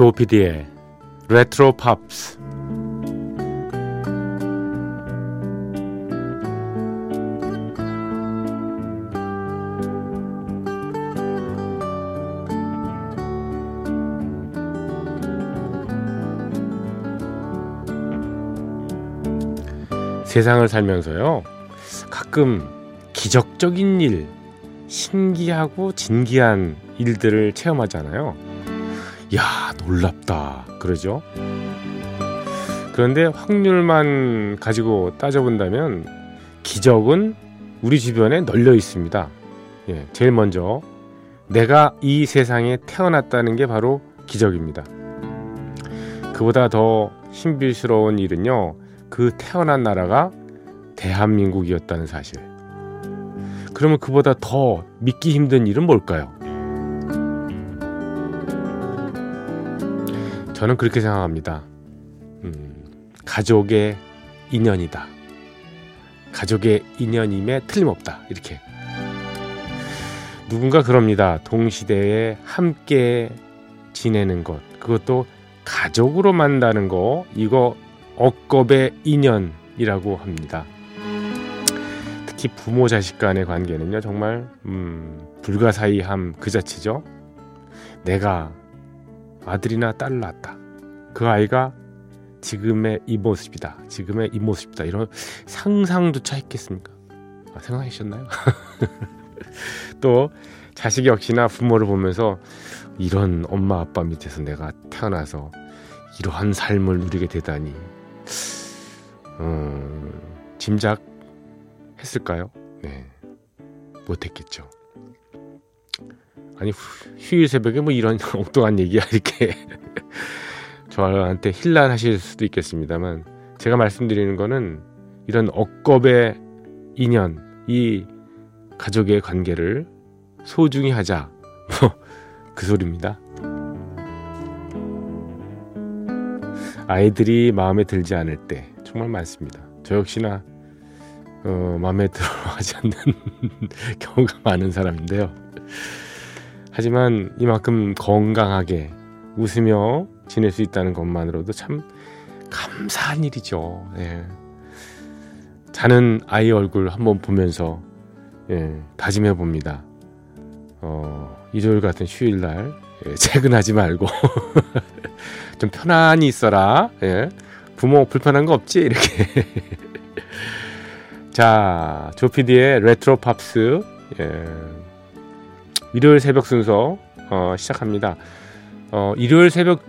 조피디의 레트로 팝스 세상을 살면서요 가끔 기적적인 일 신기하고 진기한 일들을 체험하잖아요. 야, 놀랍다. 그러죠? 그런데 확률만 가지고 따져본다면 기적은 우리 주변에 널려 있습니다. 예, 제일 먼저 내가 이 세상에 태어났다는 게 바로 기적입니다. 그보다 더 신비스러운 일은요, 그 태어난 나라가 대한민국이었다는 사실. 그러면 그보다 더 믿기 힘든 일은 뭘까요? 저는 그렇게 생각합니다. 음, 가족의 인연이다. 가족의 인연임에 틀림없다. 이렇게. 누군가 그럽니다. 동시대에 함께 지내는 것. 그것도 가족으로 만다는 거. 이거 억겁의 인연이라고 합니다. 특히 부모 자식 간의 관계는요 정말 음, 불가사의함 그 자체죠. 내가 아들이나 딸을 낳았다. 그 아이가 지금의 이 모습이다. 지금의 이 모습이다. 이런 상상조차 했겠습니까? 아, 생각하셨나요? 또 자식 역시나 부모를 보면서 이런 엄마 아빠 밑에서 내가 태어나서 이러한 삶을 누리게 되다니 음, 짐작 했을까요? 네. 못했겠죠. 아니 휴일 새벽에 뭐 이런 엉뚱한 얘기야 이렇게 저한테 힐난하실 수도 있겠습니다만 제가 말씀드리는 거는 이런 억겁의 인연 이 가족의 관계를 소중히 하자 뭐 그 소리입니다. 아이들이 마음에 들지 않을 때 정말 많습니다. 저 역시나 어, 마음에 들어 하지 않는 경우가 많은 사람인데요. 하지만 이만큼 건강하게 웃으며 지낼 수 있다는 것만으로도 참 감사한 일이죠. 예. 자는 아이 얼굴 한번 보면서 예, 다짐해 봅니다. 어, 일요일 같은 휴일날 예, 퇴근하지 말고 좀 편안히 있어라. 예. 부모 불편한 거 없지? 이렇게 자, 조피디의 레트로 팝스 예. 일요일 새벽 순서 어, 시작합니다. 어, 일요일 새벽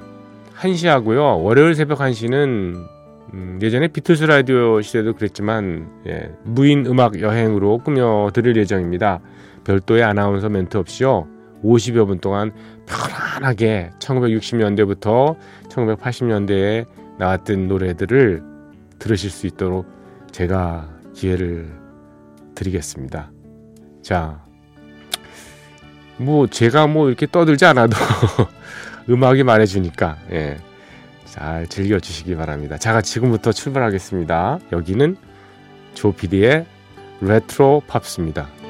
1시 하고요. 월요일 새벽 1시는 음, 예전에 비틀스 라디오 시대도 그랬지만 예, 무인 음악 여행으로 꾸며 드릴 예정입니다. 별도의 아나운서 멘트 없이요. 50여 분 동안 편안하게 1960년대부터 1980년대에 나왔던 노래들을 들으실 수 있도록 제가 기회를 드리겠습니다. 자, 뭐 제가 뭐 이렇게 떠들지 않아도 음악이 말해주니까 예, 잘 즐겨주시기 바랍니다. 자, 지금부터 출발하겠습니다. 여기는 조피디의 레트로 팝스입니다.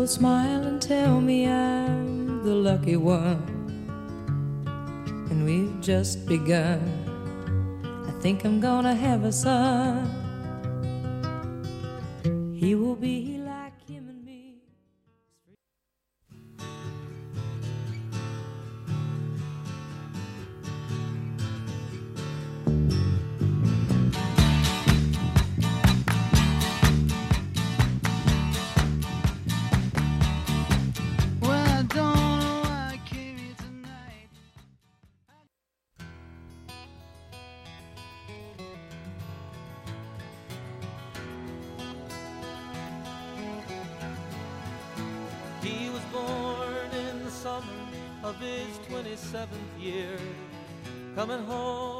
People smile and tell me I'm the lucky one. And we've just begun. I think I'm gonna have a son. He will be of his 27th year, coming home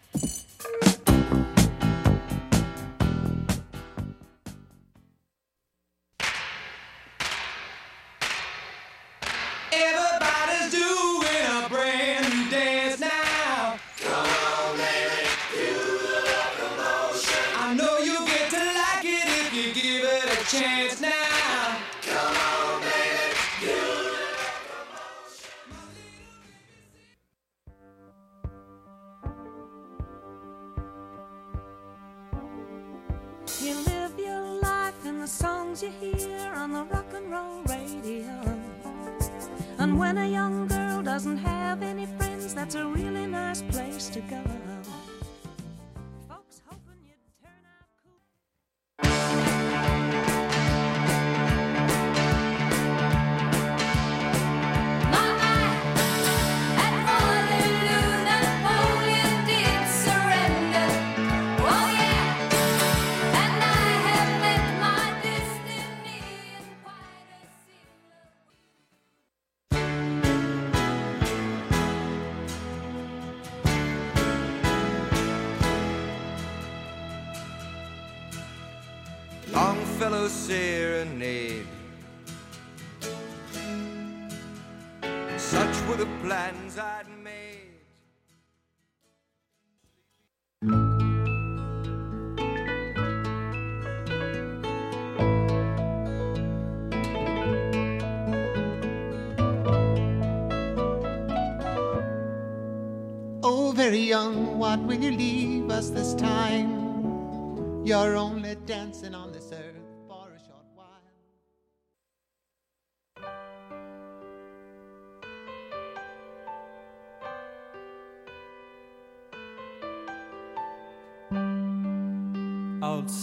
Songs you hear on the rock and roll radio. And when a young girl doesn't have any friends, that's a really nice place to go. Serenade. Such were the plans I'd made. Oh, very young, what will you leave us this time? You're only dancing on this earth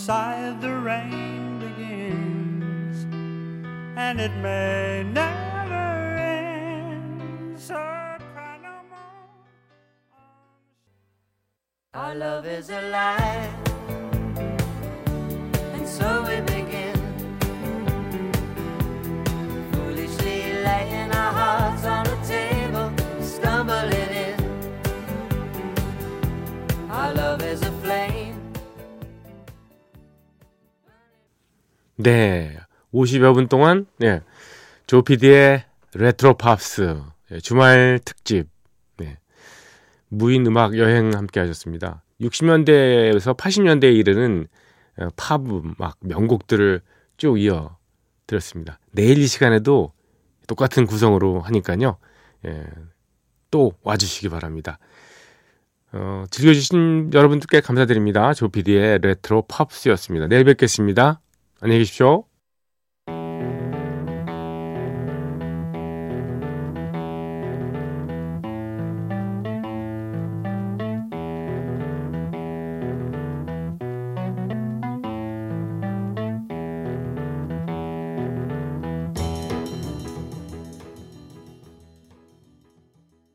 The rain begins, and it may never end. So cry no more. Our love is alive, 네. 50여 분 동안, 네. 조피디의 레트로 팝스, 예, 주말 특집, 네. 무인 음악 여행 함께 하셨습니다. 60년대에서 80년대에 이르는 어, 팝 음악 명곡들을 쭉 이어 들었습니다. 내일 이 시간에도 똑같은 구성으로 하니까요. 예, 또 와주시기 바랍니다. 어, 즐겨주신 여러분들께 감사드립니다. 조피디의 레트로 팝스였습니다. 내일 뵙겠습니다. 안녕히 계십시오.